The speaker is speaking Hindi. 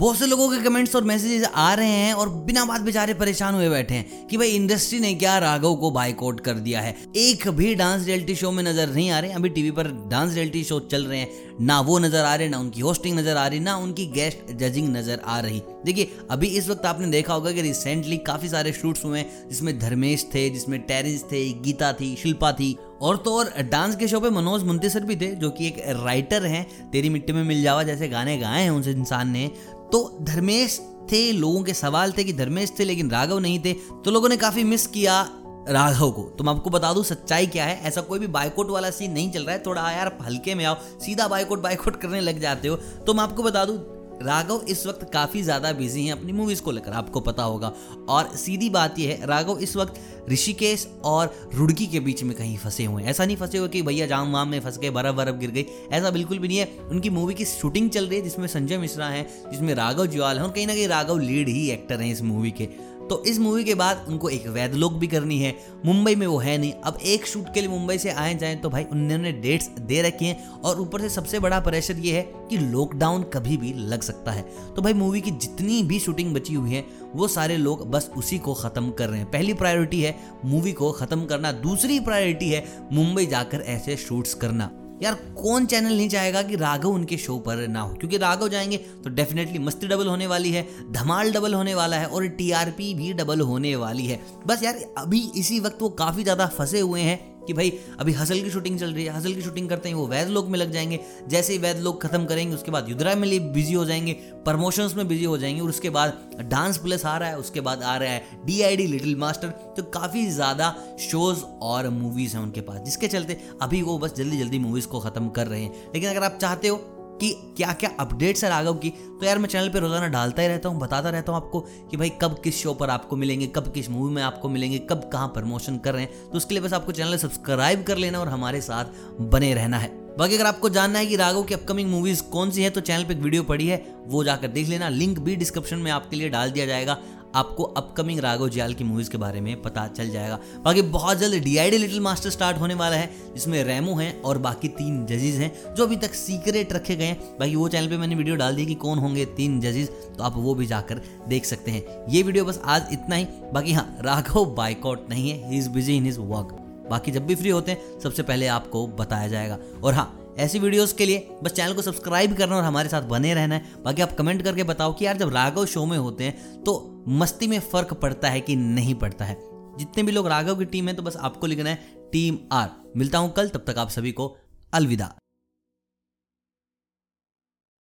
बहुत से लोगों के कमेंट्स और मैसेजेस आ रहे हैं और बिना बात बेचारे परेशान हुए बैठे हैं कि भाई इंडस्ट्री ने क्या राघव को बाइकआउट कर दिया है। एक भी डांस रियलिटी शो में नज़र नहीं आ रहे अभी टीवी पर डांस रियलिटी शो चल रहे हैं। ना वो नज़र आ रहे, ना उनकी होस्टिंग नज़र आ रही, ना उनकी गेस्ट जजिंग नज़र आ रही। देखिए, अभी इस वक्त आपने देखा होगा कि रिसेंटली काफ़ी सारे शूट्स हुए जिसमें धर्मेश थे, जिसमें टेरिस थे, गीता थी, शिल्पा थी और तो और डांस के शो पे मनोज मुंतसर भी थे, जो कि एक राइटर हैं, तेरी मिट्टी में मिल जावा जैसे गाने गाए हैं उस इंसान ने। तो धर्मेश थे, लोगों के सवाल थे कि धर्मेश थे लेकिन राघव नहीं थे तो लोगों ने काफ़ी मिस किया राघव को। तो मैं आपको बता दूँ, सच्चाई क्या है, ऐसा कोई भी बाइकोट वाला सीन नहीं चल रहा है, थोड़ा यार हल्के में आओ, सीधा बाइकोट बाइकोट करने लग जाते हो। तो मैं आपको बता दूँ राघव इस वक्त काफ़ी ज़्यादा बिज़ी हैं अपनी मूवीज़ को लेकर, आपको पता होगा। और सीधी बात यह है, राघव इस वक्त ऋषिकेश और रुड़की के बीच में कहीं फंसे हुए हैं। ऐसा नहीं फंसे हुए कि भैया जाम वाम में फंस गए, बर्फ़ बर्फ़ गिर गई, ऐसा बिल्कुल भी नहीं है। उनकी मूवी की शूटिंग चल रही है, जिसमें संजय मिश्रा है, जिसमें राघव ज्वाल है, और कहीं ना कहीं राघव लीड ही एक्टर हैं इस मूवी के। तो इस मूवी के बाद उनको एक वैध लोक भी करनी है। मुंबई में वो है नहीं। अब एक शूट के लिए मुंबई से आए जाए तो भाई उन्होंने डेट्स दे रखी हैं और ऊपर से सबसे बड़ा प्रेशर ये है कि लॉकडाउन कभी भी लग सकता है। तो भाई मूवी की जितनी भी शूटिंग बची हुई है, वो सारे लोग बस उसी को ख़त्म कर रहे हैं। पहली प्रायोरिटी है मूवी को ख़त्म करना। दूसरी प्रायोरिटी है मुंबई जाकर ऐसे शूट्स करना। यार, कौन चैनल नहीं चाहेगा कि राघव उनके शो पर ना हो? क्योंकि राघव जाएँगे तो डेफिनेटली मस्ती डबल होने वाली है, धमाल डबल होने वाला है और टीआरपी भी डबल होने वाली है। बस यार, अभी इसी वक्त वो काफ़ी ज़्यादा फंसे हुए हैं कि भाई, अभी हसल की शूटिंग चल रही है, हसल की शूटिंग करते हैं, वो वैध लोग में लग जाएँगे। जैसे ही वैध लोग खत्म करेंगे, उसके बाद युद्रा में लिए बिज़ी हो जाएँगे प्रमोशंस में बिज़ी हो जाएँगे, और उसके बाद डांस प्लस आ रहा है, उसके बाद आ रहा है D I D little master तो काफ़ी ज़्यादा शोज़ और मूवीज़ हैं उनके पास, जिसके चलते अभी वो बस जल्दी जल्दी मूवीज़ को ख़त्म कर रहे हैं। लेकिन अगर आप चाहते हो कि क्या क्या अपडेट्स है राघव की? तो यार मैं चैनल पे रोज़ाना डालता ही रहता हूँ, बताता रहता हूँ आपको कि भाई कब किस शो पर आपको मिलेंगे, कब किस मूवी में आपको मिलेंगे, कब कहाँ प्रमोशन कर रहे हैं। तो उसके लिए बस आपको चैनल सब्सक्राइब कर लेना और हमारे साथ बने रहना है। बाकी अगर आपको जानना है कि राघव की अपकमिंग मूवीज़ कौन सी है तो चैनल पे एक वीडियो पड़ी है, वो जाकर देख लेना। लिंक भी डिस्क्रिप्शन में आपके लिए डाल दिया जाएगा। आपको अपकमिंग राघव जियाल की मूवीज़ के बारे में पता चल जाएगा। बाकी बहुत जल्द डी लिटिल मास्टर स्टार्ट होने वाला है, जिसमें रेमो हैं और बाकी तीन जजेस हैं, जो अभी तक सीक्रेट रखे गए हैं। बाकी वो चैनल पे मैंने वीडियो डाल दी कि कौन होंगे तीन जजेस तो आप वो भी जाकर देख सकते हैं। ये वीडियो बस आज इतना ही। बाकी हाँ राघव बाइकआउट नहीं है he is busy in his work बाकी जब भी फ्री होते हैं, सबसे पहले आपको बताया जाएगा। और हाँ ऐसी वीडियोस के लिए बस चैनल को सब्सक्राइब करना और हमारे साथ बने रहना है। बाकी आप कमेंट करके बताओ कि यार जब राघव शो में होते हैं तो मस्ती में फ़र्क पड़ता है कि नहीं पड़ता है? जितने भी लोग राघव की टीम है तो बस आपको लिखना है टीम आर मिलता हूँ कल, तब तक आप सभी को अलविदा।